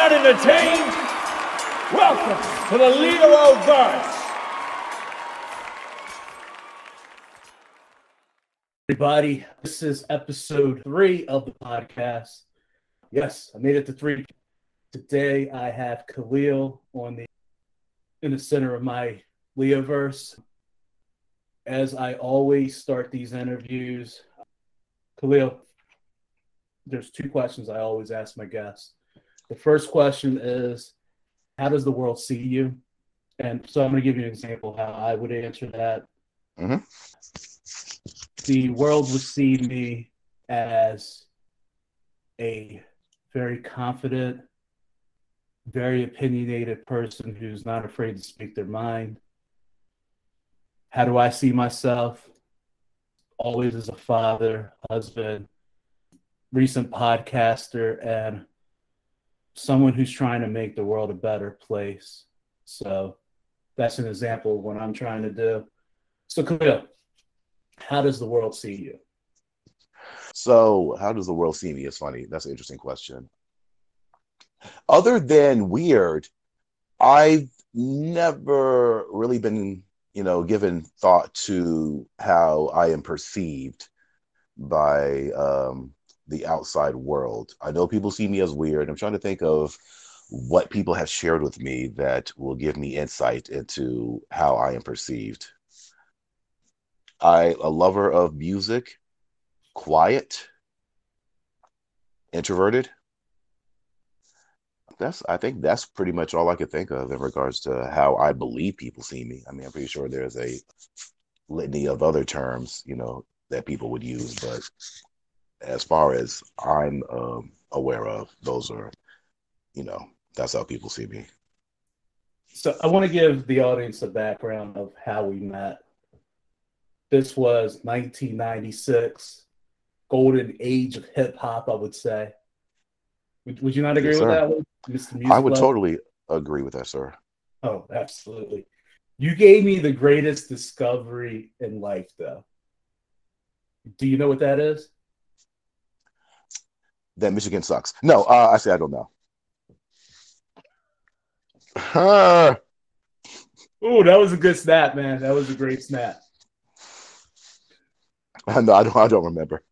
not entertained? Welcome to the Lito Verse. Everybody, this is episode three of the podcast. Yes, I made it to three. Today I have Khalil on the in the center of my Leoverse. As I always start these interviews, Khalil, there's two questions I always ask my guests. The first question is, how does the world see you? And so I'm going to give you an example how I would answer that. Mm-hmm. The world would see me as a very confident, very opinionated person who's not afraid to speak their mind. How do I see myself? Always as a father, husband, recent podcaster, and someone who's trying to make the world a better place. So that's an example of what I'm trying to do. So, Khalil, how does the world see you? So, how does the world see me? It's funny. That's an interesting question. Other than weird, I've never really been, you know, given thought to how I am perceived by um, the outside world. I know people see me as weird. I'm trying to think of what people have shared with me that will give me insight into how I am perceived. I a lover of music, quiet, introverted. That's I think that's pretty much all I could think of in regards to how I believe people see me. I mean, I'm pretty sure there's a litany of other terms, you know, that people would use, but as far as I'm um, aware of, those are, you know, that's how people see me. So I want to give the audience a background of how we met. This was 1996, golden age of hip hop, I would say. Would, would you not agree Yes, with sir. that one, Mr. Music I would Love? totally agree with that, sir. Oh, absolutely. You gave me the greatest discovery in life, though. Do you know what that is? That Michigan sucks. No, uh, I say I don't know. Huh. Oh, that was a good snap, man. That was a great snap. no, I don't. I don't remember.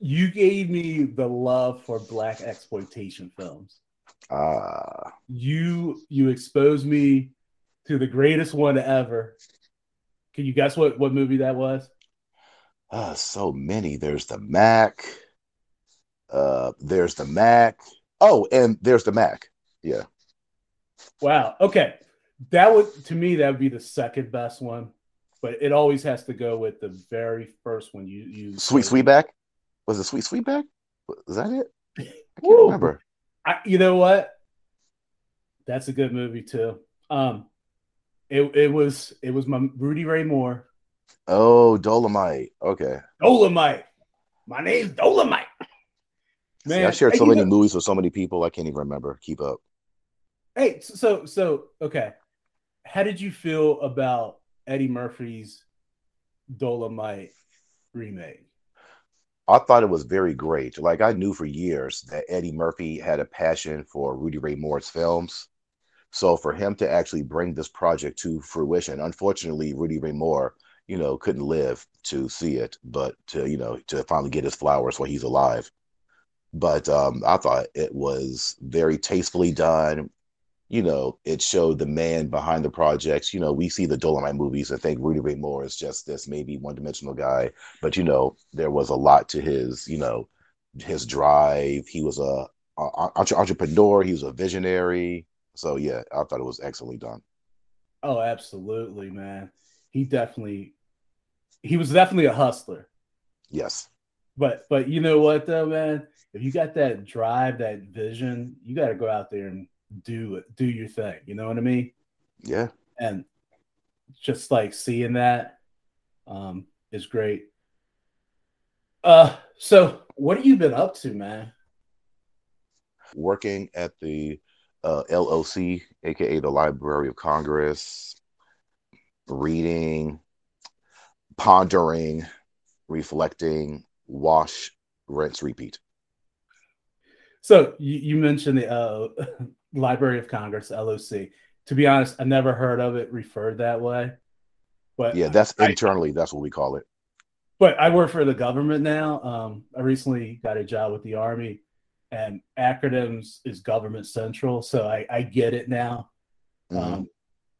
You gave me the love for black exploitation films. Uh, You you exposed me to the greatest one ever. Can you guess what what movie that was? uh, so many. There's the Mack. Uh, there's the Mack. Oh, and there's the Mack. Yeah. Wow. Okay. That would to me that would be the second best one, but it always has to go with the very first one you you Sweet Sweetback. Was it Sweet Sweetback? Was that it? I can't remember. I, you know what? That's a good movie too. Um, it it was it was my Rudy Ray Moore. Oh, Dolomite. Okay. Dolomite. My name's Dolomite. See, I've shared so many know- movies with so many people. I can't even remember. Keep up. Hey, so so okay. How did you feel about Eddie Murphy's Dolomite remake? I thought it was very great. Like I knew for years that Eddie Murphy had a passion for Rudy Ray Moore's films. So for him to actually bring this project to fruition, unfortunately, Rudy Ray Moore, you know, couldn't live to see it, but to, you know, to finally get his flowers while he's alive. But um, I thought it was very tastefully done. You know, it showed the man behind the projects. You know, we see the Dolomite movies and think Rudy Ray Moore is just this maybe one-dimensional guy, but you know, there was a lot to his, you know, his drive. He was a, a entre- entrepreneur. He was a visionary. So yeah, I thought it was excellently done. Oh, absolutely, man. He definitely he was definitely a hustler. Yes. But but you know what though, man? If you got that drive, that vision, you got to go out there and do it, do your thing. You know what I mean? Yeah. And just like seeing that um, is great. Uh, so what have you been up to, man? Working at the uh, LOC, aka the Library of Congress, reading, pondering, reflecting, wash, rinse, repeat. So you, you mentioned the uh, Library of Congress, LOC. To be honest, I never heard of it referred that way. But Yeah, that's I- internally. That's what we call it. but I work for the government now. Um, I recently got a job with the Army, and acronyms is government central, so I, I get it now. Mhm. Um,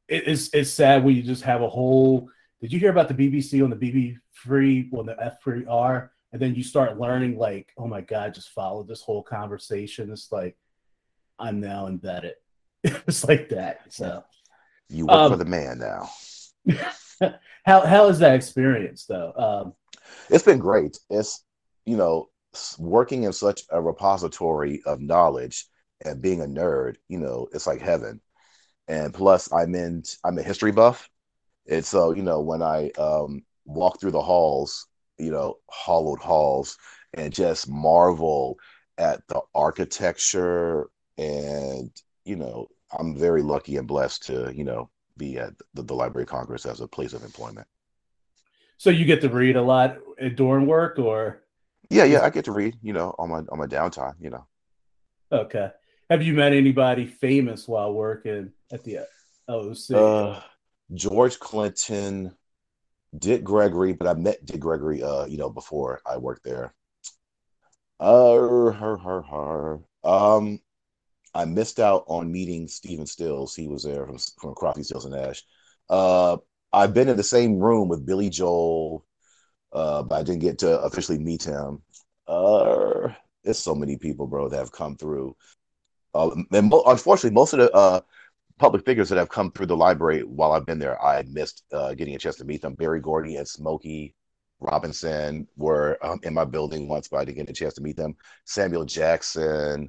it- it's it's sad when you just have a whole. Did you hear about the BBC on the BB free on the F free R, and then you start learning like, oh my god, just follow this whole conversation. It's like I'm now embedded. it's like that. So you work for um, the man now. how how is that experience though? Um, It's been great. It's you know working in such a repository of knowledge and being a nerd. You know, it's like heaven. And plus, I'm in. I'm a history buff, and so you know when I um, walk through the halls, you know, hollowed halls, and just marvel at the architecture and you know i'm very lucky and blessed to you know be at the, the library of congress as a place of employment so you get to read a lot during work, or yeah yeah i get to read you know on my on my downtime you know okay? Have you met anybody famous while working at the OC? uh george clinton dick gregory but i met dick gregory uh you know before i worked there. Uh her her her um i missed out on meeting Stephen stills. He was there from from Crosby stills and nash. Uh i've been in the same room with billy joel uh but i didn't get to officially meet him. Uh there's so many people bro that have come through. Uh, and mo- unfortunately most of the uh public figures that have come through the library while I've been there, I missed uh, getting a chance to meet them. Berry Gordy and Smokey Robinson were um, in my building once, but I didn't get a chance to meet them. Samuel Jackson,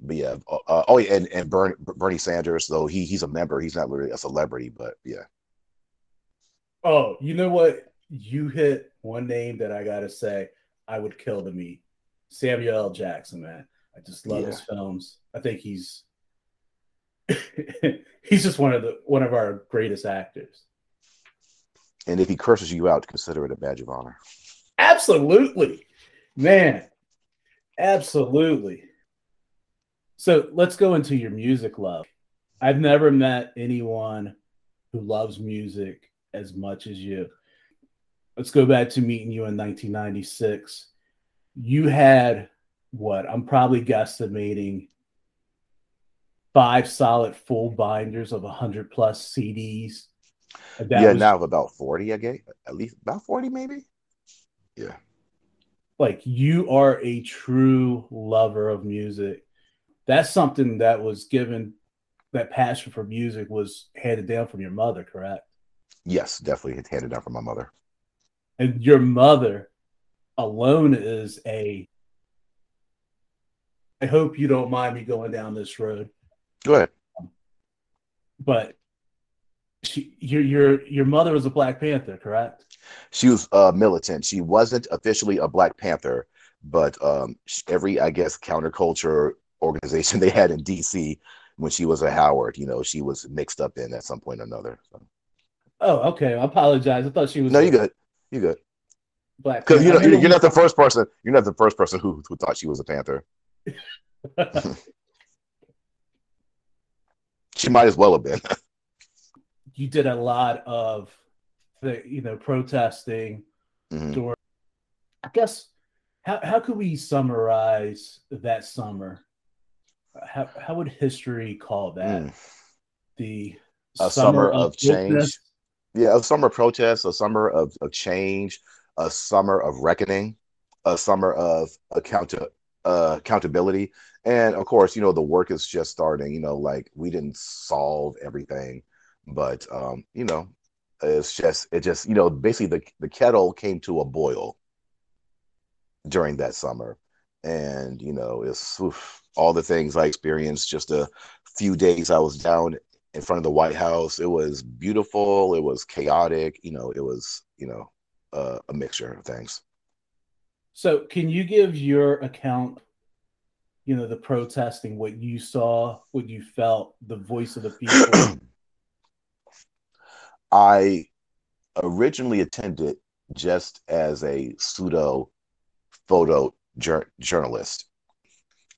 but yeah, uh, uh, oh yeah, and and Bern, Bernie Sanders, though he he's a member, he's not really a celebrity, but yeah, Oh, you know what? You hit one name that I gotta say I would kill to meet. Samuel L. Jackson, man. I just love Yeah. his films. I think he's he's just one of the one of our greatest actors. and if he curses you out, consider it a badge of honor. Absolutely. Man. Absolutely. So let's go into your music love. I've never met anyone who loves music as much as you. Let's go back to meeting you in 1996. You had what? I'm probably guesstimating five solid full binders of 100 plus CDs. Yeah, was- now about forty, I guess, at least about forty, maybe. Yeah, like you are a true lover of music that's something that was given that passion for music was handed down from your mother correct yes, definitely it's handed down from my mother. and your mother alone is a i hope you don't mind me going down this road Go ahead. but she, your your your mother was a black panther correct she was uh, militant. She wasn't officially a Black Panther, but um, every, I guess, counterculture organization they had in DC when she was a Howard, you know, she was mixed up in at some point or another. So. oh okay i apologize i thought she was No, you good. You good. black Because you know, I mean, you're not the first person. You're not the first person who, who thought she was a Panther. She might as well have been. you did a lot of the you know protesting Mhm. during i guess how, how could we summarize that summer how, how would history call that Mm. the A summer of change. wokeness? Yeah, a summer of protest, a summer of, of change, a summer of reckoning, a summer of account uh, accountability, and of course, you know the work is just starting. You know, like we didn't solve everything, but um, you know, it's just it just you know basically the the kettle came to a boil during that summer, and you know it's oof, all the things I experienced. Just a few days I was down in front of the White House. It was beautiful. It was chaotic. You know, it was you know uh, a mixture of things. So can you give your account you know the protesting what you saw what you felt the voice of the people I originally attended just as a pseudo photo jour- journalist.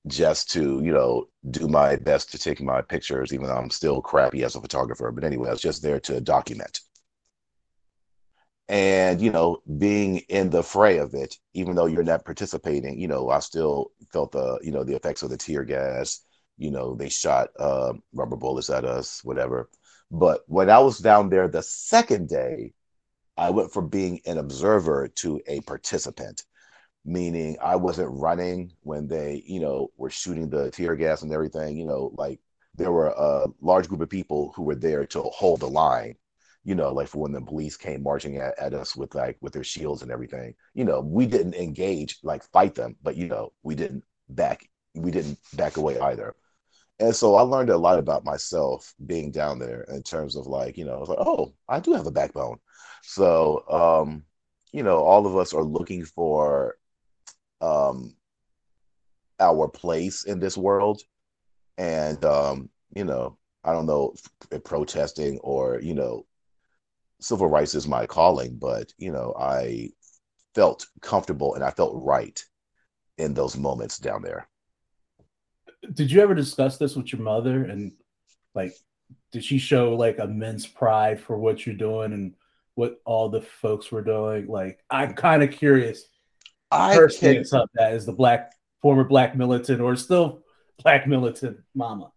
just to you know do my best to take my pictures, even though I'm still crappy as a photographer. But anyway, I was just there to document. And you know, being in the fray of it, even though you're not participating, you know, I still felt the you know the effects of the tear gas. You know, they shot uh, rubber bullets at us, whatever. But when I was down there the second day, I went from being an observer to a participant meaning I wasn't running when they, you know, were shooting the tear gas and everything. You know, like there were a large group of people who were there to hold the line. You know, like for when the police came marching at, at us with like with their shields and everything. You know, we didn't engage, like fight them, but you know, we didn't back, we didn't back away either. And so I learned a lot about myself being down there in terms of like, you know, like, oh, I do have a backbone. So, um, you know, all of us are looking for um, our place in this world. And, um, you know, I don't know protesting or, you know, civil rights is my calling, but, you know, I felt comfortable and I felt right in those moments down there. Did you ever discuss this with your mother? And, like, did she show like immense pride for what you're doing and what all the folks were doing? Like, I'm kind of curious I her stance that is the black former black militant or still black militant mama.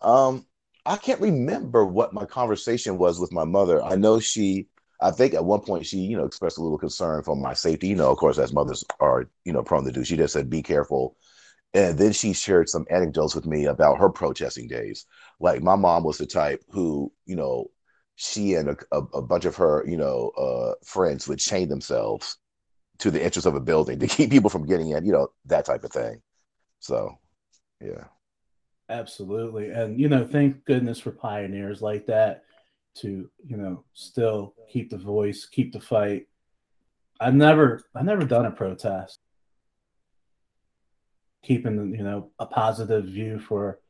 Um, I can't remember what my conversation was with my mother. I know she, I think at one point she, you know, expressed a little concern for my safety. You know, of course, as mothers are, you know, prone to do. She just said, "Be careful." And then she shared some anecdotes with me about her protesting days. Like my mom was the type who, you know, she and a, a, a bunch of her, you know, uh, friends would chain themselves to the entrance of a building to keep people from getting in, you know, that type of thing. So, yeah. Absolutely. And, you know, thank goodness for pioneers like that to, you know, still keep the voice, keep the fight. I've never, I've never done a protest. Keeping, you know, a positive view for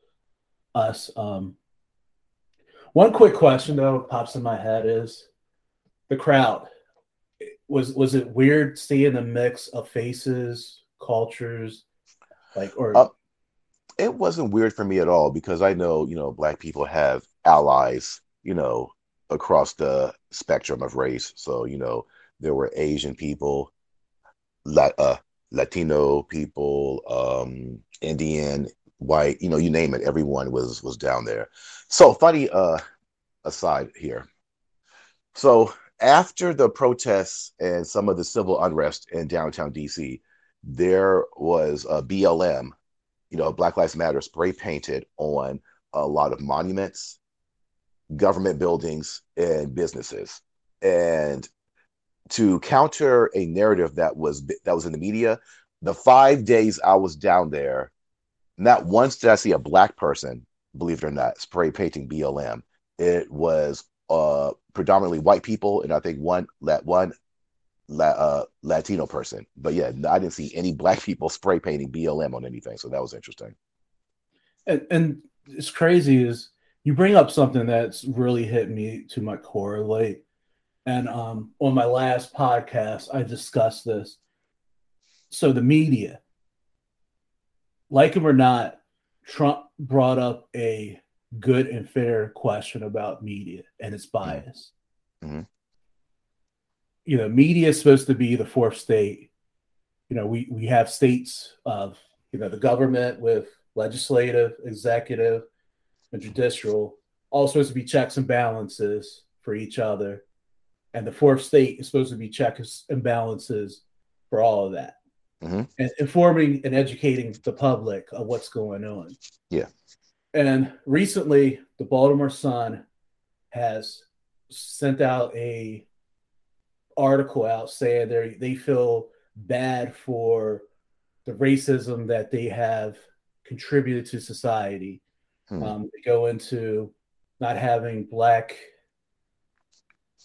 us. Um, one quick question though pops in my head is the crowd was was it weird seeing a mix of faces, cultures, like or? Uh, it wasn't weird for me at all because I know you know black people have allies, you know, across the spectrum of race. So you know there were Asian people, La- uh, Latino people, um, Indian, white, you know, you name it. Everyone was was down there. So funny uh, aside here. So after the protests and some of the civil unrest in downtown DC, there was a BLM, you know, Black Lives Matter spray painted on a lot of monuments, government buildings, and businesses. And to counter a narrative that was that was in the media, the five days I was down there, not once did I see a black person, believe it or not, spray painting BLM. It was uh, predominantly white people, and I think one that one La, uh, Latino person. But yeah, I didn't see any black people spray painting BLM on anything, so that was interesting. And, and it's crazy is you bring up something that's really hit me to my core late. And um, on my last podcast, I discussed this. So the media, like him or not, Trump brought up a good and fair question about media and its mm-hmm. bias. Mm-hmm. You know, media is supposed to be the fourth state. You know, we we have states of you know the government with legislative, executive, and judicial, all supposed to be checks and balances for each other. And the fourth state is supposed to be checks and balances for all of that. Mm-hmm. And informing and educating the public of what's going on. Yeah. And recently, the Baltimore Sun has sent out a article out saying they they feel bad for the racism that they have contributed to society. Hmm. Um, they go into not having black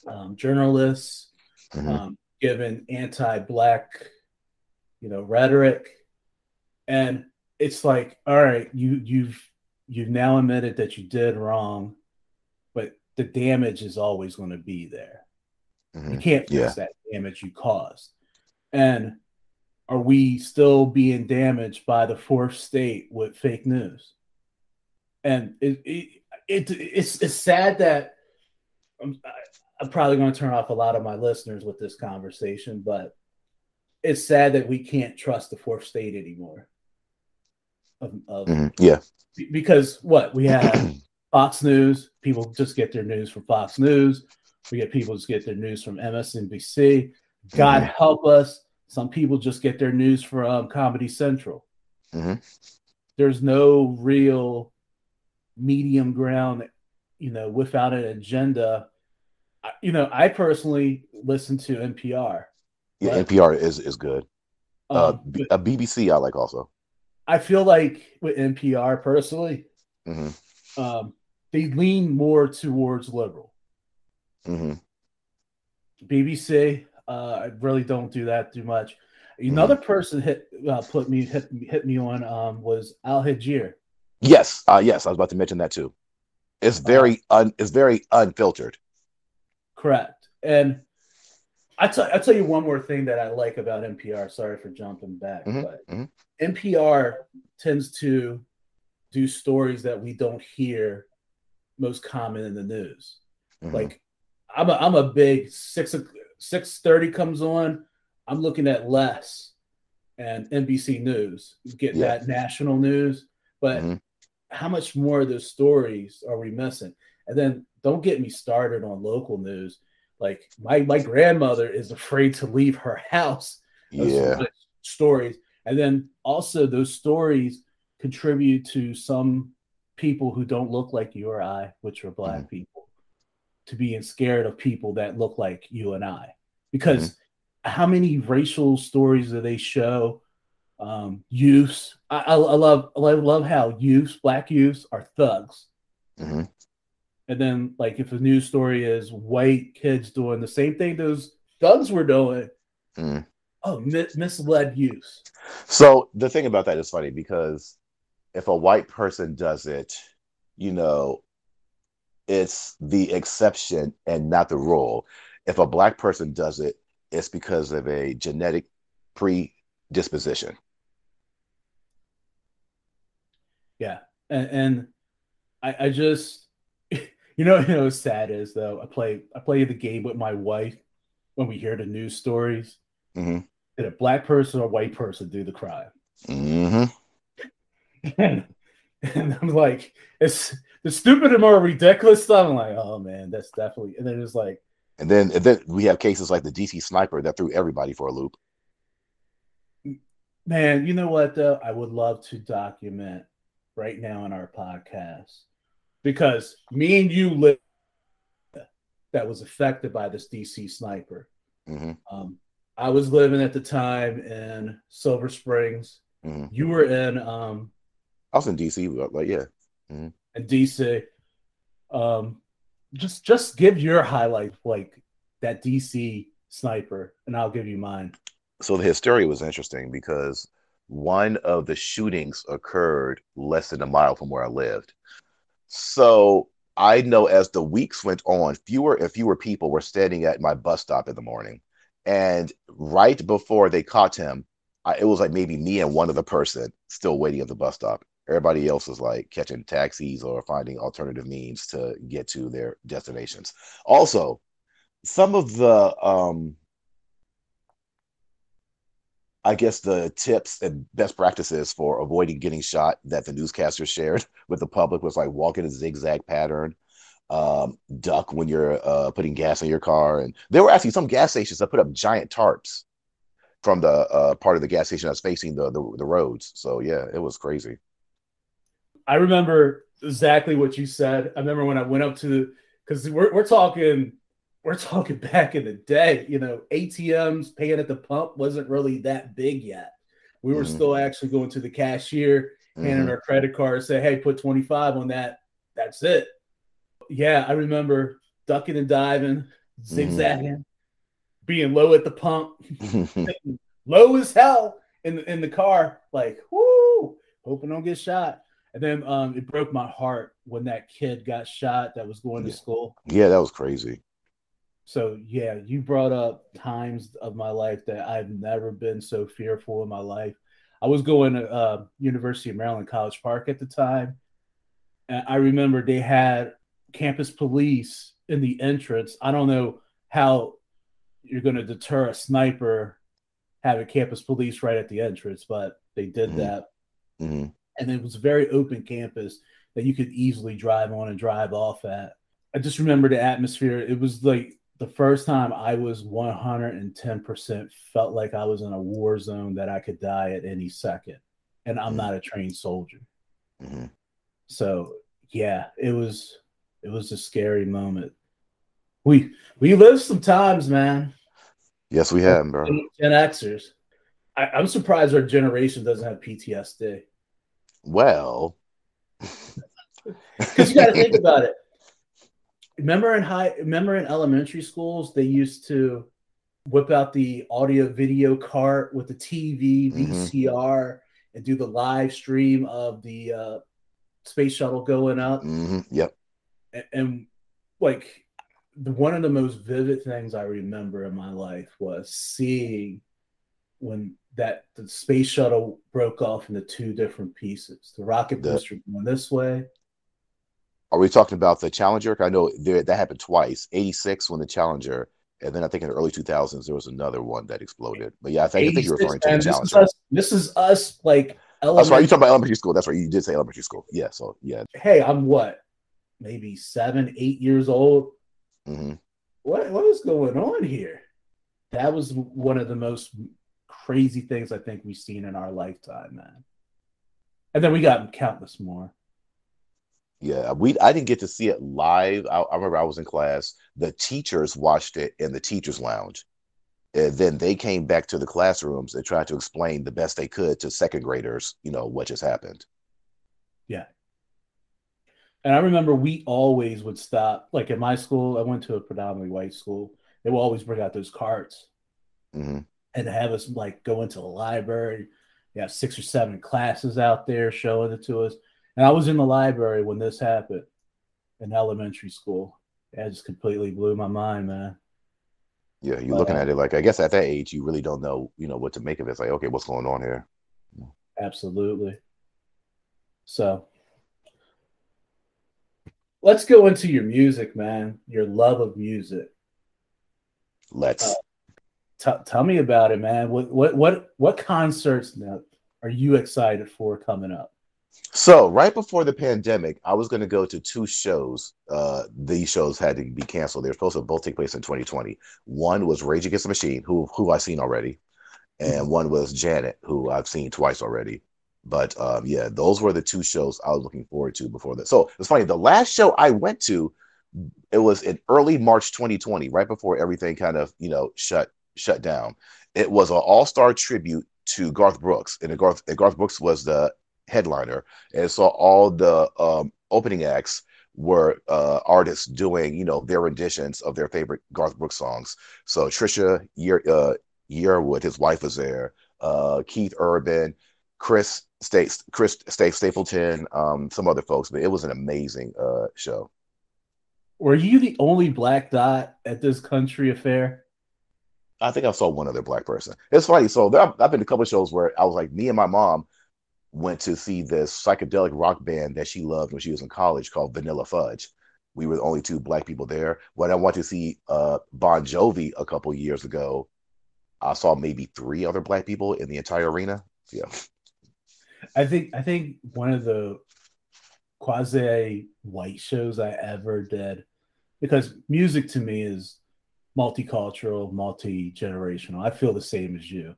um, journalists, mm-hmm. um, given anti-black, you know, rhetoric, and it's like, all right, you you've you've now admitted that you did wrong, but the damage is always going to be there. Mm-hmm. You can't fix yeah. that damage you caused. And are we still being damaged by the fourth state with fake news? And it, it, it it's it's sad that I'm, I'm probably going to turn off a lot of my listeners with this conversation, but it's sad that we can't trust the fourth state anymore. Of, of Mhm. Yeah. because what we have Fox News, people just get their news from Fox News. We get people just get their news from MSNBC. God Mhm. help us, some people just get their news from Comedy Central. Mhm. There's no real medium ground, you know, without an agenda. I- You know, I personally listen to NPR. Yeah. Right. NPR is is good. Uh, Um, B- uh, BBC I like also. I feel like with NPR personally, hmm um, they lean more towards liberal. Hmm BBC, uh, I really don't do that too much. Another person hit uh, put me hit, hit me on um, was Al Jazeera. Yes. Uh, yes. I was about to mention that too. It's very un. It's very unfiltered. Correct. And I tell I tell you one more thing that I like about NPR. Sorry for jumping back, Mhm, but mhm. NPR tends to do stories that we don't hear most common in the news. Mhm. Like I'm a I'm a big six six thirty comes on. I'm looking at less and NBC News, getting Yeah. that national news. But Mhm. how much more of those stories are we missing? And then don't get me started on local news. Like my my grandmother is afraid to leave her house. Yeah. stories, and then also those stories contribute to some people who don't look like you or I, which are black Mm-hmm. people, to being scared of people that look like you and I. Because how many racial stories do they show? Um, youths. I, I, I love I love how youths, black youths, are thugs. hmm And then, like, if a news story is white kids doing the same thing those thugs were doing, Mhm. oh, mi- misled youth. So the thing about that is funny because if a white person does it, you know, it's the exception and not the rule. If a black person does it, it's because of a genetic predisposition. Yeah, and, and I, I just, you know, you know, sad is though. I play, I play the game with my wife when we hear the news stories. Mhm. Did a black person or white person do the crime? hmm And, and I'm like, it's the stupid and more ridiculous stuff. I'm like, oh man, that's definitely. And then it's like, And then, and then we have cases like the DC sniper that threw everybody for a loop. Man, you know what though? I would love to document right now in our podcast because me and you live that was affected by this DC sniper. hmm Um, I was living at the time in Silver Springs. hmm You were in um, I was in DC, but like, yeah. In DC. Um, just just give your highlight like that DC sniper, and I'll give you mine. so the hysteria was interesting because one of the shootings occurred less than a mile from where I lived. So I know as the weeks went on, fewer and fewer people were standing at my bus stop in the morning. And right before they caught him, I, it was like maybe me and one other person still waiting at the bus stop. Everybody else was like catching taxis or finding alternative means to get to their destinations. Also, some of the um, I guess the tips and best practices for avoiding getting shot that the newscaster shared with the public was like walk in a zigzag pattern, um, duck when you're uh, putting gas in your car, and there were actually some gas stations that put up giant tarps from the uh, part of the gas station that's facing the, the the roads. So yeah, it was crazy. I remember exactly what you said. I remember when I went up to because we're we're talking we're talking back in the day. You know, ATMs paying at the pump wasn't really that big yet. We were Mhm. still actually going to the cashier, handing Mhm. our credit card, say, "Hey, put twenty five on that." That's it. Yeah, I remember ducking and diving, zigzagging, being low at the pump, low as hell in the, in the car, like whoo, hoping I don't get shot. And then um, it broke my heart when that kid got shot that was going to school. yeah, that was crazy. so yeah, you brought up times of my life that I've never been so fearful in my life. I was going to uh, University of Maryland College Park at the time, and I remember they had campus police in the entrance. I don't know how you're going to deter a sniper having campus police right at the entrance, but they did Mhm. that, hmm and it was a very open campus that you could easily drive on and drive off at. I just remember the atmosphere. It was like the first time I was 110% felt like I was in a war zone that I could die at any second. And I'm Mhm. not a trained soldier. hmm So yeah, it was it was a scary moment. We we lived some times, man. Yes, we have, bro. Gen Xers. I, I'm surprised our generation doesn't have PTSD. Well, Because you got to think about it. Remember in high, remember in elementary schools, they used to whip out the audio video cart with the TV. VCR, and do the live stream of the uh, space shuttle going up. Mm-hmm. Yep. and, and like the, one of the most vivid things I remember in my life was seeing when that the space shuttle broke off into two different pieces. The rocket The- booster going this way. Are we talking about the Challenger? I know there, that happened twice. 86 when the Challenger, and then I think in the early 2000s there was another one that exploded. But yeah, I think, I think you're referring to the this is Challenger. us. This is us like That's right. You're talking about elementary school. That's right. You did say elementary school. Yeah. So yeah. Hey, I'm what? Maybe seven, eight years old. hmm What what is going on here? That was one of the most crazy things I think we've seen in our lifetime, man. And then we got countless more. Yeah. We I didn't get to see it live. I, I remember I was in class. The teachers watched it in the teachers' lounge. And then they came back to the classrooms and tried to explain the best they could to second graders, you know, what just happened. Yeah. And I remember we always would stop, like in my school, I went to a predominantly white school. They would always bring out those carts hmm and to have us like go into the library. You have six or seven classes out there showing it to us. And I was in the library when this happened in elementary school. That just completely blew my mind, man. Yeah. You're looking Uh, at it like I guess at that age you really don't know, you know, what to make of it. It's like, okay, what's going on here? Absolutely. So let's go into your music, man. Your love of music. Let's. Uh, T- tell me about it, man. What what what what concerts now are you excited for coming up? So right before the pandemic, I was going to go to two shows. Uh, these shows had to be canceled. They were supposed to both take place in 2020. One was Rage Against the Machine, who who I've seen already, and one was Janet, who I've seen twice already. But um, yeah, those were the two shows I was looking forward to before that. So it's funny. The last show I went to, it was in early March 2020, right before everything kind of you know shut shut down. It was an all star tribute to Garth Brooks, and Garth and Garth Brooks was the headliner and so all the um, opening acts were uh, artists doing you know their renditions of their favorite Garth Brooks songs. So Trisha Year uh, Yearwood, his wife was there. Uh, Keith Urban, Chris States, Chris State Stapleton, um, some other folks. But it was an amazing uh, show. Were you the only black dot at this country affair? I think I saw one other black person. It's funny. So there, I've been to a couple shows where I was like, me and my mom went to see this psychedelic rock band that she loved when she was in college called Vanilla Fudge. We were the only two black people there. When I went to see uh, Bon Jovi a couple years ago, I saw maybe three other black people in the entire arena. Yeah. I think I think one of the quasi white shows I ever did because music to me is multicultural, multi generational. I feel the same as you,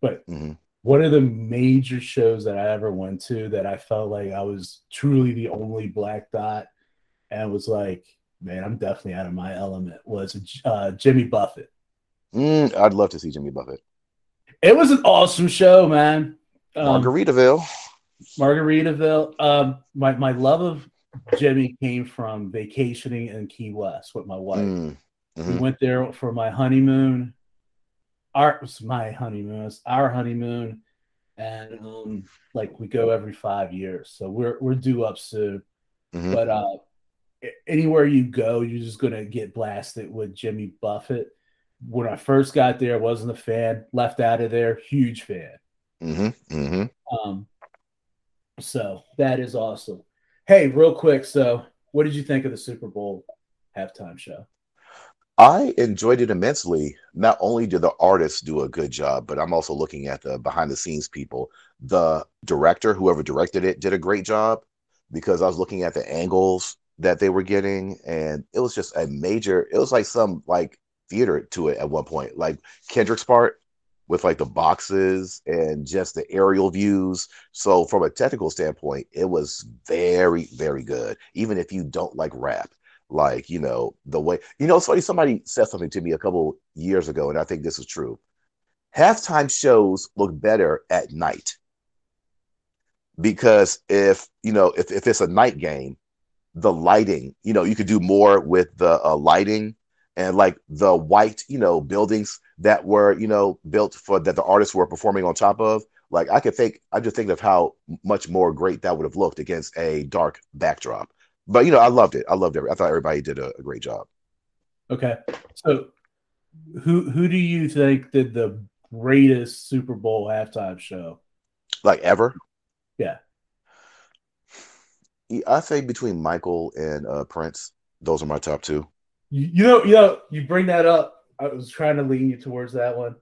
but hmm one of the major shows that I ever went to that I felt like I was truly the only black dot and was like, man, I'm definitely out of my element was uh, Jimmy Buffett. Mm, I'd love to see Jimmy Buffett. It was an awesome show, man. Um, Margaritaville. Margaritaville. Um, my, my love of Jimmy came from vacationing in Key West with my wife. Mm, We mhm. went there for my honeymoon. Our it was my honeymoon. It was our honeymoon, and um, like we go every five years, so we're we're due up soon. Mhm. But uh, anywhere you go, you're just gonna get blasted with Jimmy Buffett. When I first got there, I wasn't a fan. Left out of there, huge fan. Mm-hmm. Mm-hmm. Um, so that is awesome. Hey, real quick, so what did you think of the Super Bowl halftime show? I enjoyed it immensely. Not only did the artists do a good job, but I'm also looking at the behind the scenes people. The director, whoever directed it, did a great job because I was looking at the angles that they were getting, and it was just a major. It was like some like theater to it at one point, like Kendrick's part with like the boxes and just the aerial views. So from a technical standpoint, it was very, very good. Even if you don't like rap, like you know the way you know it's funny somebody said something to me a couple years ago and i think this is true. Halftime shows look better at night. Because if you know if, if it's a night game the lighting you know you could do more with the uh, lighting and like the white you know buildings that were you know built for that the artists were performing on top of like i could think i just think of how much more great that would have looked against a dark backdrop but you know, I loved it. I loved it. I thought everybody did a, a great job. Okay, so who who do you think did the greatest Super Bowl halftime show? Like ever? Yeah. I think between Michael and uh, Prince, those are my top two. You, you know, you know, you bring that up. I was trying to lean you towards that one.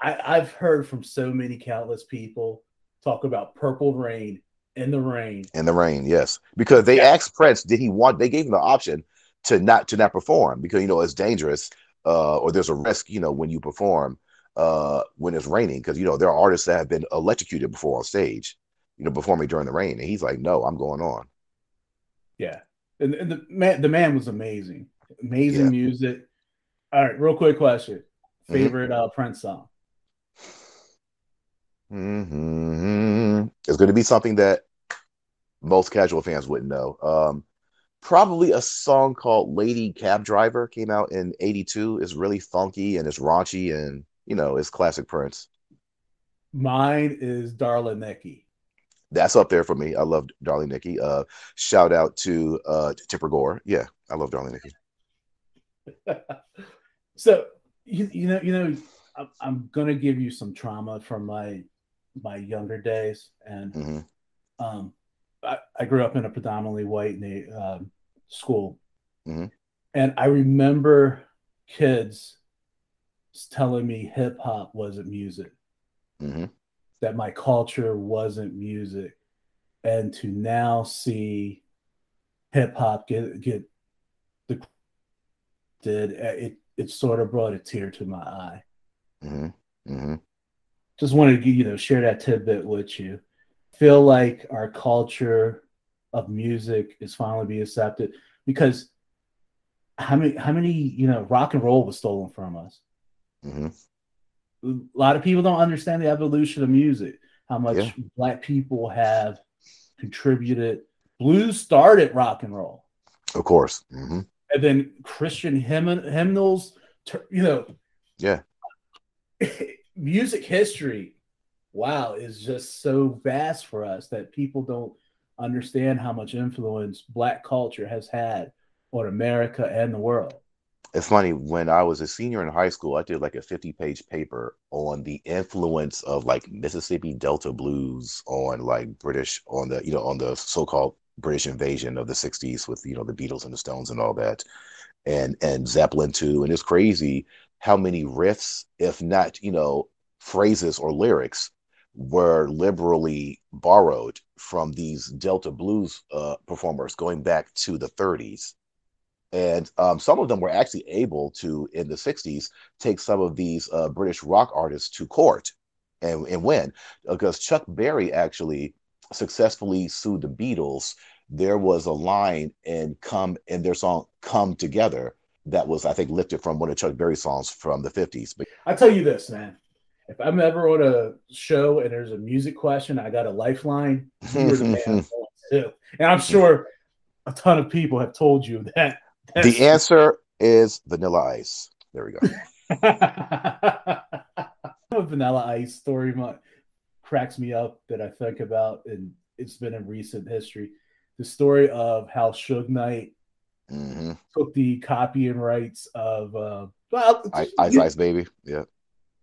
I, I've heard from so many countless people talk about Purple Rain in the rain. In the rain, yes. Because they yeah. asked Prince, did he want they gave him the option to not to not perform because you know it's dangerous uh or there's a risk, you know, when you perform uh when it's raining because you know there are artists that have been electrocuted before on stage, you know, performing during the rain. And he's like, No, I'm going on. Yeah. And, and the man the man was amazing. Amazing yeah. music. All right, real quick question. Mm-hmm. Favorite mm-hmm. uh Prince song? Mm-hmm. It's going to be something that most casual fans wouldn't know. Um, probably a song called Lady Cab Driver came out in 82. It's really funky and it's raunchy and, you know, it's classic Prince. Mine is Darling Nikki. That's up there for me. I love Darling Nikki. Uh, shout out to uh, Tipper Gore. Yeah, I love Darling Nikki. so, you, you know, you know, I'm gonna give you some trauma from my my younger days, and mm-hmm. um, I, I, grew up in a predominantly white um, school, mm-hmm. and I remember kids telling me hip hop wasn't music, mm-hmm. that my culture wasn't music, and to now see hip hop get get the did it it sort of brought a tear to my eye. Mm-hmm. Mm-hmm just wanted to you know share that tidbit with you. Feel like our culture of music is finally being accepted because how many how many you know rock and roll was stolen from us. Mm-hmm. A lot of people don't understand the evolution of music. How much yeah. black people have contributed. Blues started rock and roll, of course, mm-hmm. and then Christian hymn- hymnals. You know, yeah. music history, wow, is just so vast for us that people don't understand how much influence black culture has had on America and the world. It's funny when I was a senior in high school, I did like a 50 page paper on the influence of like Mississippi Delta blues on like British on the you know on the so-called British invasion of the 60s with you know the Beatles and the Stones and all that and and Zeppelin too and it's crazy how many riffs, if not, you know, phrases or lyrics were liberally borrowed from these Delta blues uh, performers going back to the 30s. And um, some of them were actually able to, in the 60s, take some of these uh, British rock artists to court and, and win. Because Chuck Berry actually successfully sued the Beatles. There was a line in come in their song "Come Together" that was, I think, lifted from one of Chuck Berry songs from the 50s. But I tell you this, man. If I'm ever on a show and there's a music question, I got a lifeline. You're the man too. And I'm sure a ton of people have told you that. The answer is Vanilla Ice. There we go. Vanilla Ice story cracks me up that I think about, and it's been in recent history. The story of how Suge Knight hmm took the copy and rights of uh, well, Ice, Ice Ice Baby. Yeah.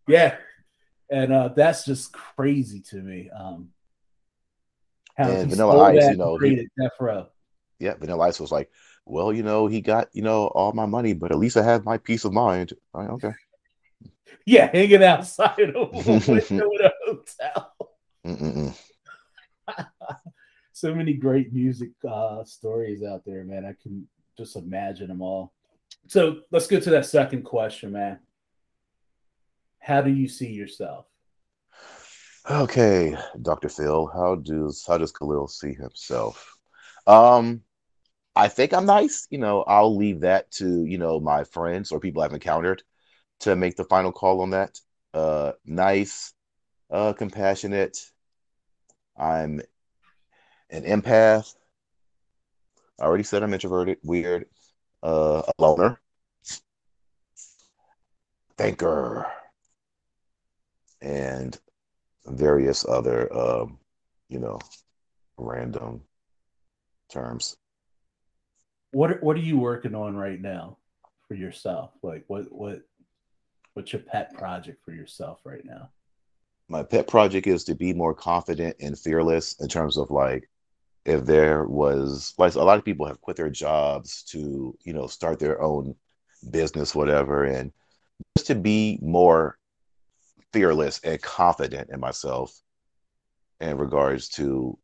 yeah, and uh, that's just crazy to me. Um, how And Vanilla Ice, you know, he- Death Row. Yeah. Vanilla Ice was like, well, you know, he got, you know, all my money, but at least I have my peace of mind. Like, okay. Yeah, hanging outside of a window in a hotel. So many great music uh, stories out there, man. I can just imagine them all. So let's get to that second question, man. How do you see yourself? Okay, Dr. Phil, how does how does Khalil see himself? Um, I think I'm nice. You know, I'll leave that to, you know, my friends or people I've encountered to make the final call on that. Uh, nice, uh, compassionate. I'm an empath. I already said I'm introverted, weird, uh, a loner, thinker, and various other, um, you know, random terms. What What are you working on right now for yourself? Like what what what's your pet project for yourself right now? My pet project is to be more confident and fearless in terms of like, if there was like a lot of people have quit their jobs to, you know, start their own business, whatever, and just to be more fearless and confident in myself in regards to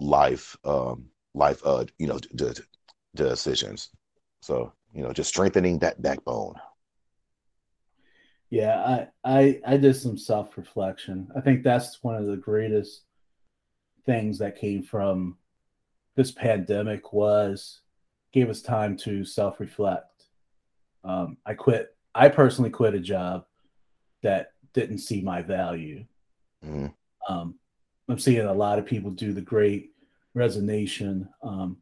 life, um, life, uh, you know, d- d- decisions. So, you know, just strengthening that backbone. Yeah, I I I did some self reflection. I think that's one of the greatest things that came from this pandemic was gave us time to self reflect. Um, I quit. I personally quit a job that didn't see my value. Mhm. Um, I'm seeing a lot of people do the great resignation. Um,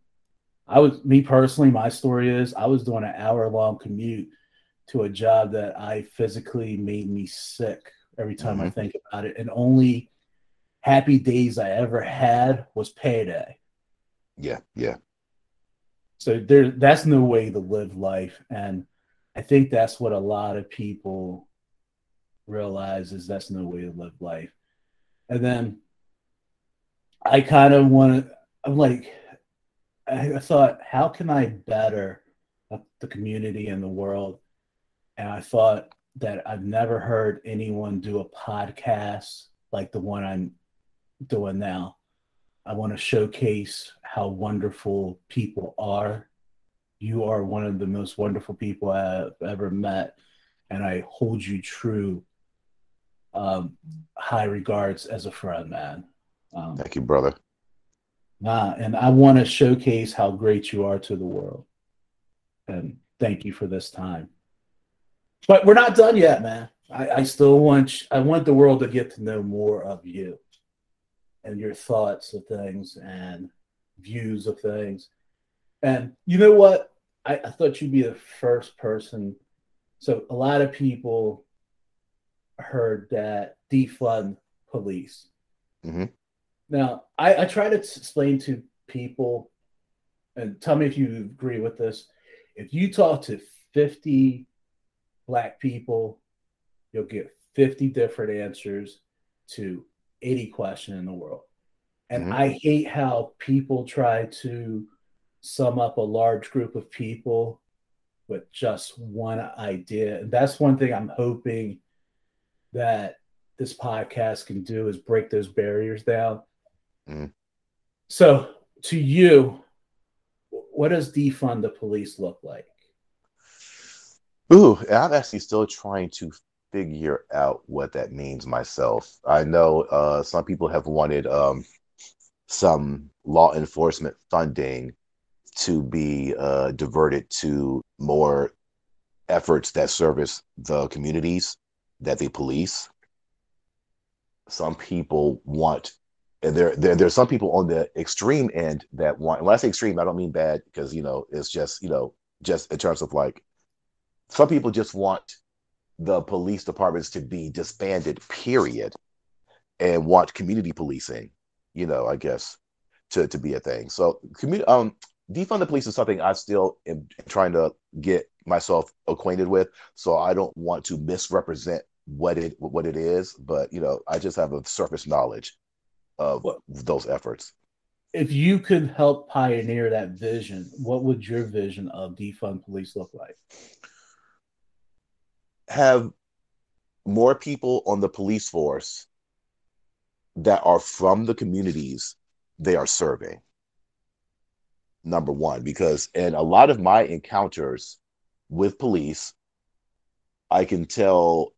I was me personally. My story is I was doing an hour long commute to a job that I physically made me sick every time I Mhm. think about it. And only happy days I ever had was payday. Yeah, yeah. So there that's no way to live life. And I think that's what a lot of people realize is that's no way to live life. And then I kind of want to I'm like I thought, how can I better the community and the world? And I thought that I've never heard anyone do a podcast like the one I'm doing now. I want to showcase how wonderful people are. You are one of the most wonderful people I've ever met, and I hold you true. Um, high regards as a friend, man. Um, Thank you, brother. Nah, and I want to showcase how great you are to the world. And thank you for this time. But we're not done yet, man. I, I still want I want the world to get to know more of you and your thoughts of things and views of things. And you know what? I, I thought you'd be the first person. So a lot of people heard that defund police. Mhm. Now, I, I try to explain to people, and tell me if you agree with this. If you talk to 50 black people, you'll get 50 different answers to any question in the world. And Mhm. I hate how people try to sum up a large group of people with just one idea. And that's one thing I'm hoping that this podcast can do is break those barriers down. Mhm. So, to you, what does defund the police look like? Ooh, I'm actually still trying to figure out what that means myself. I know uh, some people have wanted um, some law enforcement funding to be uh, diverted to more efforts that service the communities that they police. Some people want, and there, there there's some people on the extreme end that want. When I say extreme, I don't mean bad because you know it's just you know just in terms of like some people just want the police departments to be disbanded, period, and want community policing, you know, I guess, to, to be a thing. So community um defund the police is something I still am trying to get myself acquainted with. So I don't want to misrepresent what it what it is, but you know, I just have a surface knowledge of what, those efforts. If you could help pioneer that vision, what would your vision of defund police look like? Have more people on the police force that are from the communities they are serving. Number one, because in a lot of my encounters with police, I can tell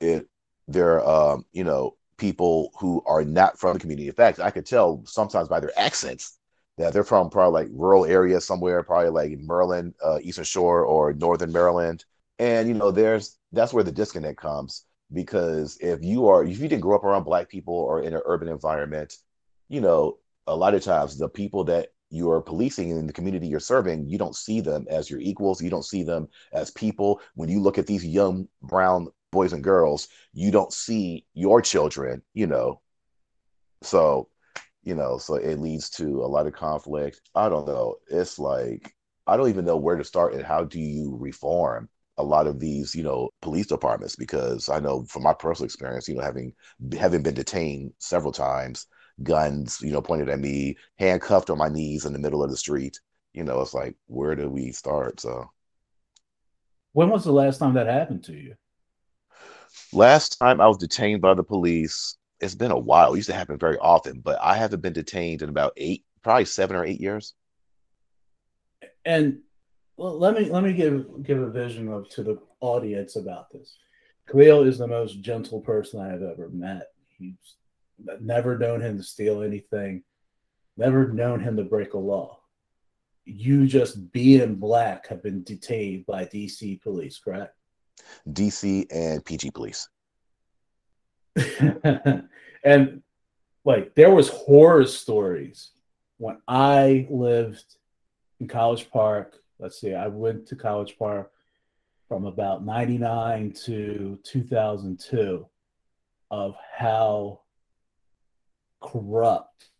it they're um, you know people who are not from the community. In fact, I could tell sometimes by their accents that they're from probably like rural areas somewhere, probably like Maryland, uh, Eastern Shore, or Northern Maryland. And you know, there's that's where the disconnect comes because if you are if you didn't grow up around black people or in an urban environment, you know, a lot of times the people that you are policing in the community you're serving, you don't see them as your equals. You don't see them as people. When you look at these young brown boys and girls, you don't see your children, you know. So, you know, so it leads to a lot of conflict. I don't know. It's like I don't even know where to start and how do you reform a lot of these, you know, police departments because I know from my personal experience, you know, having having been detained several times, guns, you know, pointed at me, handcuffed on my knees in the middle of the street, you know, it's like where do we start? So when was the last time that happened to you? Last time I was detained by the police, it's been a while. It used to happen very often, but I haven't been detained in about eight, probably seven or eight years. And well, let me let me give give a vision of to the audience about this. Khalil is the most gentle person I have ever met. He's never known him to steal anything, never known him to break a law. You just being black have been detained by DC police, correct? DC and PG Police. and like there was horror stories when I lived in College Park. Let's see, I went to College Park from about 99 to 2002 of how corrupt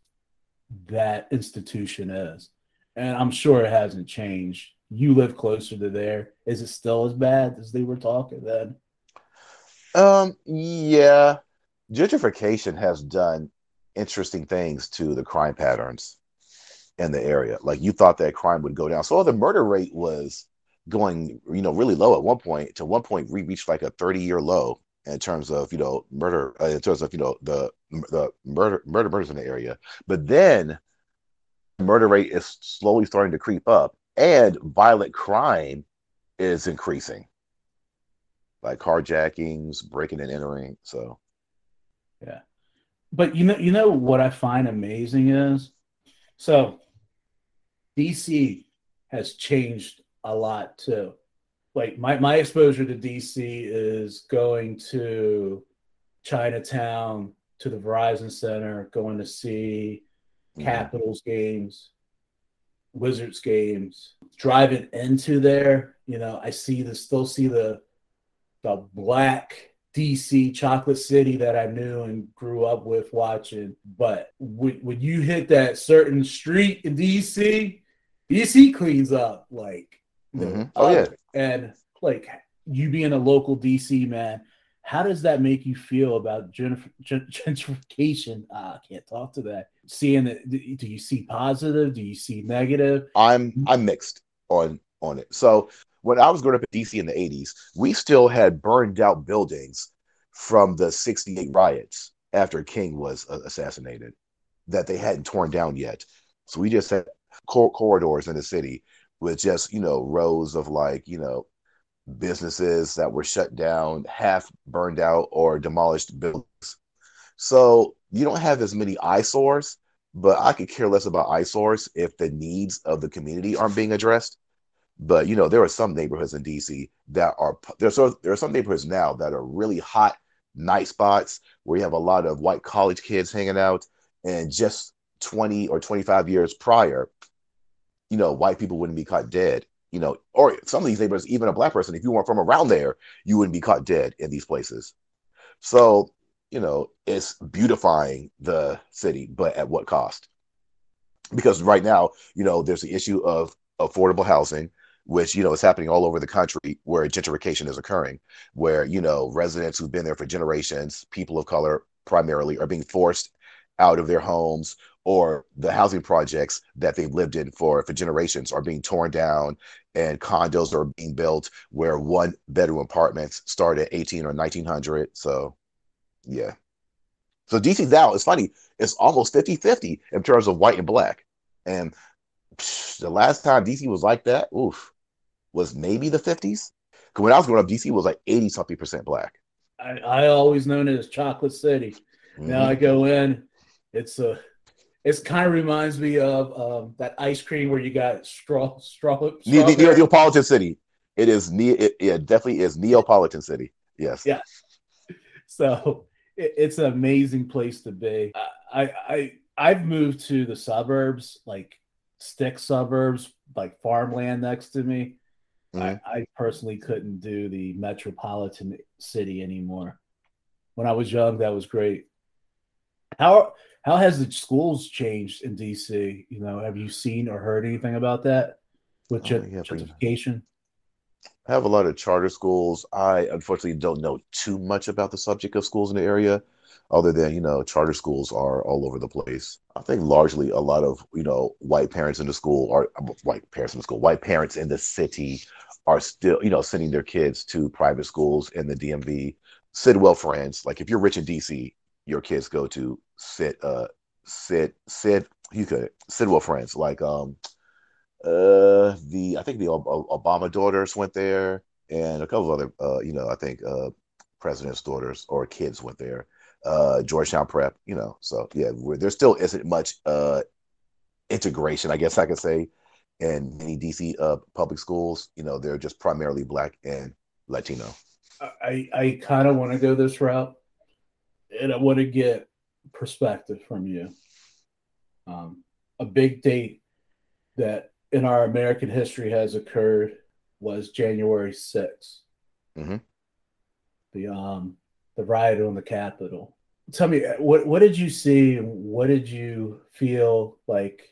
that institution is. And I'm sure it hasn't changed you live closer to there. Is it still as bad as they were talking then? Um, yeah. Gentrification has done interesting things to the crime patterns in the area. Like you thought that crime would go down. So the murder rate was going, you know, really low at one point. To one point, we reached like a 30 year low in terms of, you know, murder, uh, in terms of, you know, the the murder murder murders in the area. But then murder rate is slowly starting to creep up and violent crime is increasing. Like carjackings breaking and entering so. Yeah. But you know you know what i find amazing is? So dc has changed a lot too. Like my, my exposure to dc is going to chinatown to the verizon center going to see mm-hmm. capitals games Wizards games, driving into there, you know, I see the still see the the black DC chocolate city that I knew and grew up with watching. But when, when you hit that certain street in DC, DC cleans up like mm-hmm. oh yeah, and like you being a local DC man, how does that make you feel about gentrification? Ah, I can't talk to that. Seeing it, do you see positive? Do you see negative? I'm I'm mixed on on it. So when I was growing up in DC in the 80s, we still had burned out buildings from the 68 riots after King was assassinated that they hadn't torn down yet. So we just had cor- corridors in the city with just, you know, rows of like, you know, businesses that were shut down, half burned out, or demolished buildings. So you don't have as many eyesores, but I could care less about eyesores if the needs of the community aren't being addressed. But you know, there are some neighborhoods in DC that are there's there are some neighborhoods now that are really hot night spots where you have a lot of white college kids hanging out, and just 20 or 25 years prior, you know, white people wouldn't be caught dead you know, or some of these neighborhoods, even a black person, if you weren't from around there, you wouldn't be caught dead in these places. So, you know, it's beautifying the city, but at what cost? because right now, you know, there's the issue of affordable housing, which you know is happening all over the country, where gentrification is occurring, where you know residents who've been there for generations, people of color primarily, are being forced out of their homes or the housing projects that they've lived in for for generations are being torn down and condos are being built where one bedroom apartments start at 18 or 1900 so yeah. So dc now it's funny it's almost 50-50 in terms of white and black. And psh, the last time dc was like that oof was maybe the 50s because when i was growing up dc was like 80 something percent black. I, I always known it as chocolate city. Mm-hmm. now i go in it's a it kind of reminds me of um, that ice cream where you got straw straw. Ne- ne- Neapolitan City. It is ne- it, it definitely is Neapolitan City. Yes. Yes. So it, it's an amazing place to be. I I I've moved to the suburbs, like stick suburbs, like farmland next to me. Mm-hmm. I, I personally couldn't do the metropolitan city anymore. When I was young, that was great. How how has the schools changed in DC? You know, have you seen or heard anything about that with oh, yeah, gentrification? I have a lot of charter schools. I unfortunately don't know too much about the subject of schools in the area, other than you know, charter schools are all over the place. I think largely a lot of you know white parents in the school are white parents in the school, white parents in the city are still you know sending their kids to private schools in the DMV. Sidwell friends, like if you're rich in DC, your kids go to sit uh sit sit you could Sidwell friends like um uh the I think the Obama daughters went there and a couple of other uh you know I think uh president's daughters or kids went there. Uh Georgetown Prep you know so yeah there still isn't much uh integration I guess I could say in many DC uh public schools. You know they're just primarily black and Latino. I I kind of want to go this route and I want to get perspective from you. Um, a big date that in our American history has occurred was January 6th. Mm-hmm. The um the riot on the Capitol. Tell me what what did you see what did you feel like?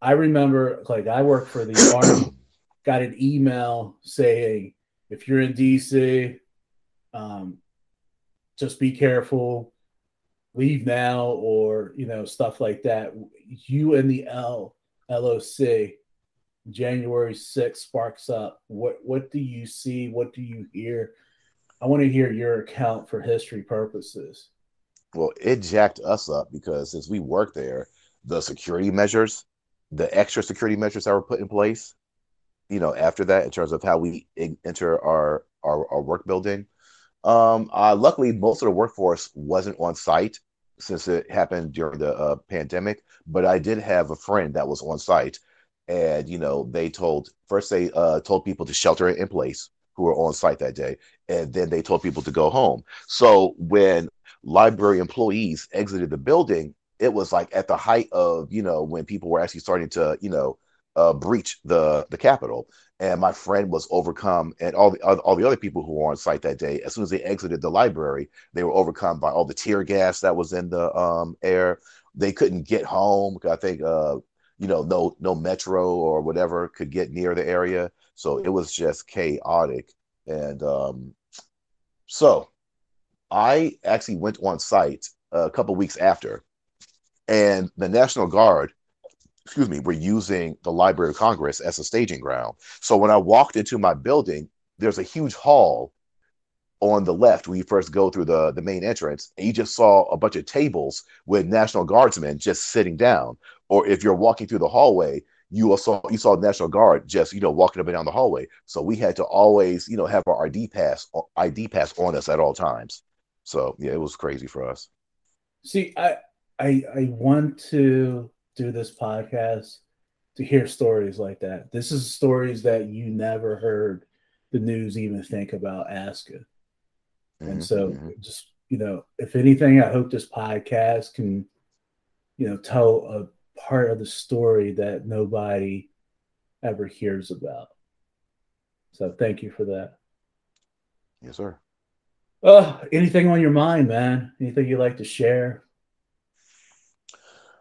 I remember like I worked for the army, got an email saying if you're in DC, um, just be careful, leave now, or you know stuff like that. You and the L LOC, January 6th sparks up. What what do you see? What do you hear? I want to hear your account for history purposes. Well, it jacked us up because since we worked there, the security measures, the extra security measures that were put in place, you know, after that, in terms of how we enter our our, our work building, um, uh, luckily, most of the workforce wasn't on site since it happened during the uh, pandemic. But I did have a friend that was on site, and you know, they told first they uh, told people to shelter in place who were on site that day, and then they told people to go home. So when library employees exited the building, it was like at the height of you know when people were actually starting to you know uh, breach the the Capitol. And my friend was overcome, and all the all the other people who were on site that day. As soon as they exited the library, they were overcome by all the tear gas that was in the um, air. They couldn't get home. I think uh, you know no no metro or whatever could get near the area, so it was just chaotic. And um, so I actually went on site a couple weeks after, and the National Guard excuse me, were using the Library of Congress as a staging ground. So when I walked into my building, there's a huge hall on the left when you first go through the, the main entrance, and you just saw a bunch of tables with National Guardsmen just sitting down. Or if you're walking through the hallway, you saw you saw National Guard just you know walking up and down the hallway. So we had to always you know have our ID pass uh, ID pass on us at all times. So yeah, it was crazy for us. See, I I I want to do this podcast to hear stories like that. This is stories that you never heard the news even think about asking. Mm-hmm. And so mm-hmm. just, you know, if anything, I hope this podcast can, you know, tell a part of the story that nobody ever hears about. So thank you for that. Yes, sir. Uh, anything on your mind, man? Anything you'd like to share?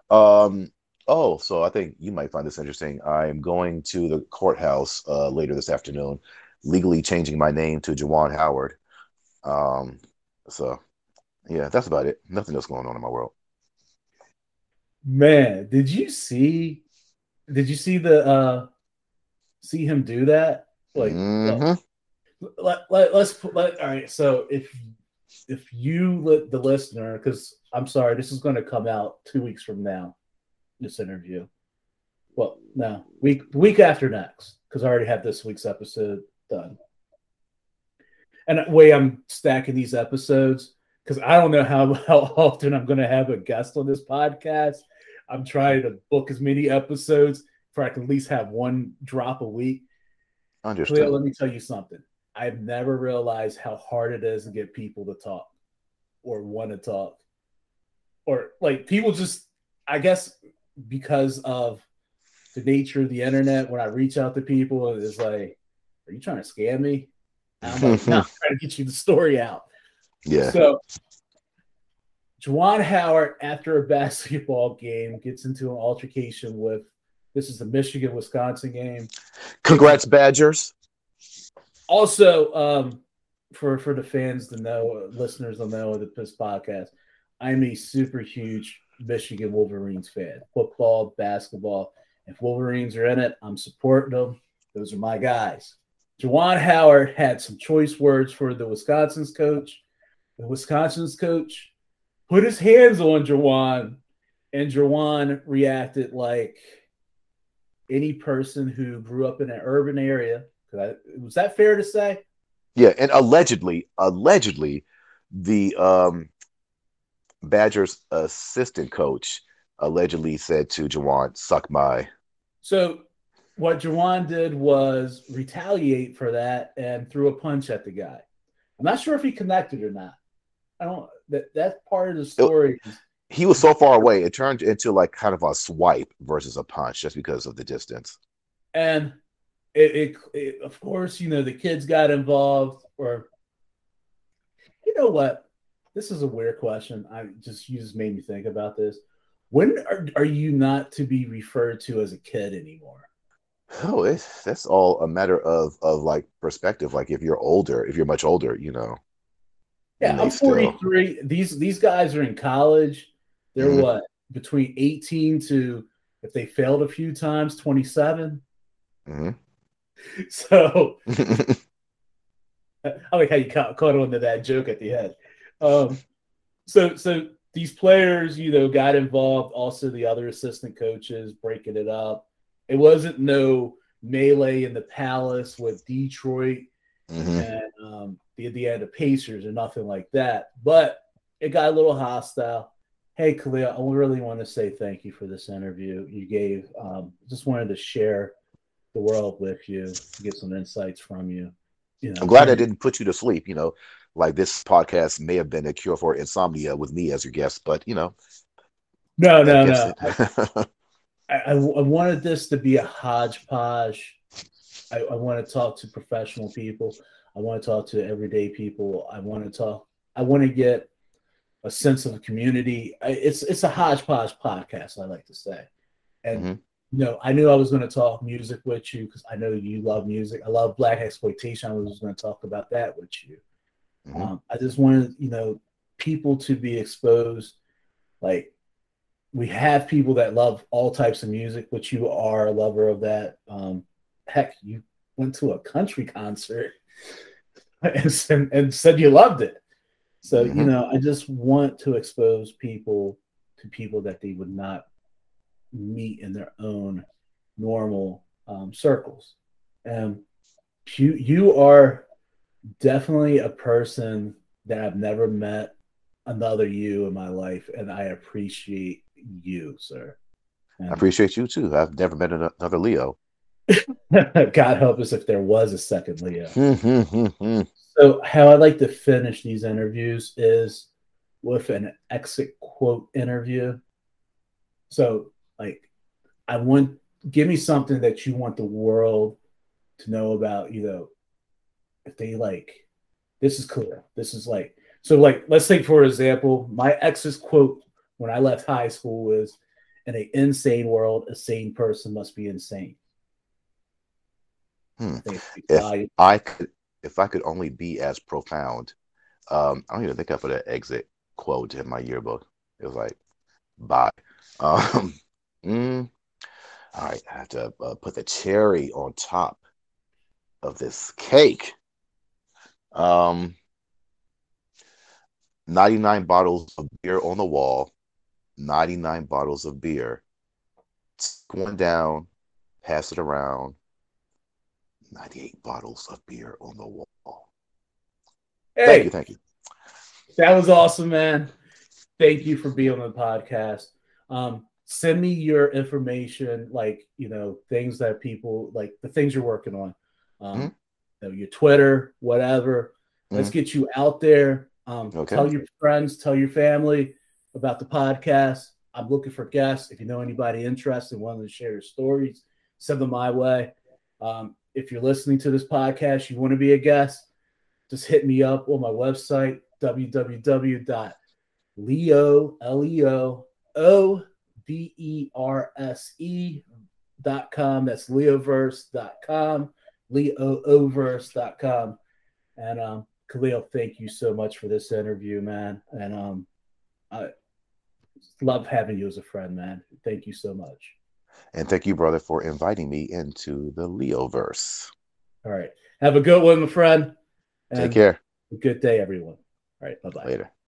Um, Oh, so I think you might find this interesting. I'm going to the courthouse uh, later this afternoon, legally changing my name to Juwan Howard. Um, so yeah, that's about it. Nothing else going on in my world. Man, did you see? Did you see the uh see him do that? Like, Mhm. let, let, let's put let, all right. So if if you let the listener, because I'm sorry, this is going to come out two weeks from now. This interview. Well, no, week week after next, because I already have this week's episode done. And the way I'm stacking these episodes, because I don't know how how often I'm going to have a guest on this podcast. I'm trying to book as many episodes for I can at least have one drop a week. Cleo, Understood. let me tell you something. I've never realized how hard it is to get people to talk or want to talk. Or like people just, I guess, because of the nature of the internet, when I reach out to people, it's like, are you trying to scam me? And I'm like, no, I'm trying to get you the story out. Yeah. So, Juwan Howard, after a basketball game, gets into an altercation with this is the Michigan Wisconsin game. Congrats, Badgers. also um for for the fans to know listeners to know of the this podcast i'm a super huge michigan wolverines fan. Football basketball if wolverines are in it i'm supporting them those are my guys. Juwan howard had some choice words for the wisconsin's coach. The wisconsin's coach put his hands on Juwan, and Juwan reacted like any person who grew up in an urban area. Was that fair to say? Yeah, and allegedly, allegedly, the um, Badgers assistant coach allegedly said to Juwan, "Suck my." So what Juwan did was retaliate for that and threw a punch at the guy. I'm not sure if he connected or not. I don't that that's part of the story. He was so far away; it turned into like kind of a swipe versus a punch, just because of the distance. And it, it, it of course, you know, the kids got involved or you know what? This is a weird question. I just you just made me think about this. When are, are you not to be referred to as a kid anymore? Oh, it's, that's all a matter of of like perspective. Like if you're older, if you're much older, you know. Yeah, I'm still- 43. These these guys are in college. They're Mhm. what between 18 to if they failed a few times, 27. Mhm. So I like how you caught, caught on to that joke at the end. Um, so so these players, you know, got involved. Also, the other assistant coaches breaking it up. It wasn't no melee in the palace with Detroit Mhm. and um, the of Pacers or nothing like that. But it got a little hostile. Hey, Khalil, I really want to say thank you for this interview you gave. Um, just wanted to share the world with you, get some insights from you. You know, I'm glad I didn't put you to sleep. You know, like this podcast may have been a cure for insomnia with me as your guest, but you know, No, no, no. I, I, I wanted this to be a hodgepodge. I, I want to talk to professional people. I want to talk to everyday people. I want to talk. I want to get a sense of a community. I, it's it's a hodgepodge podcast. I like to say, and Mhm. you know, I knew I was going to talk music with you because I know you love music. I love blaxploitation. I was going to talk about that with you. Mhm. Um, I just wanted, you know, people to be exposed. Like we have people that love all types of music, which you are a lover of that. Um, heck, you went to a country concert and, said- and said you loved it. So, you Mhm. know, I just want to expose people to people that they would not meet in their own normal um, circles. And you, you are definitely a person that I've never met another you in my life, and I appreciate you, sir. I appreciate you too. I've never met another Leo. God help us if there was a second Leo. So, how I like to finish these interviews is with an exit quote interview. So, like, I want give me something that you want the world to know about. You know, if they like, this is clear. This is like, so like, let's take for example, my ex's quote when I left high school was, in an insane world, a sane person must be insane. Hmm. I think it speaks If. I could, if I could only be as profound, um, I don't even think I put an exit quote in my yearbook. It was like, bye. Um, mm, all right, I have to uh, put the cherry on top of this cake. Um, 99 bottles of beer on the wall, 99 bottles of beer. Take one down, pass it around. 98 bottles of beer on the wall. Hey, Thank you, thank you. That was awesome, man. Thank you for being on the podcast. Um, send me your information, like you know, things that people like the things you're working on. Um, Mhm. You know, your Twitter, whatever. Let's get you out there. Um, Mm-hmm. Okay. Tell your friends, tell your family about the podcast. I'm looking for guests. If you know anybody interested in wanting to share your stories, send them my way. Um, if you're listening to this podcast, you want to be a guest, just hit me up on my website, www.leo, L-E-O, O-V-E-R-S-E dot com. That's leoverse.com, leooverse.com. And um, Khalil, thank you so much for this interview, man. And um, I love having you as a friend, man. Thank you so much. And thank you, brother, for inviting me into the Leoverse. All right. Have a good one, my friend. Take care. good day, everyone. All right. Bye bye. Later.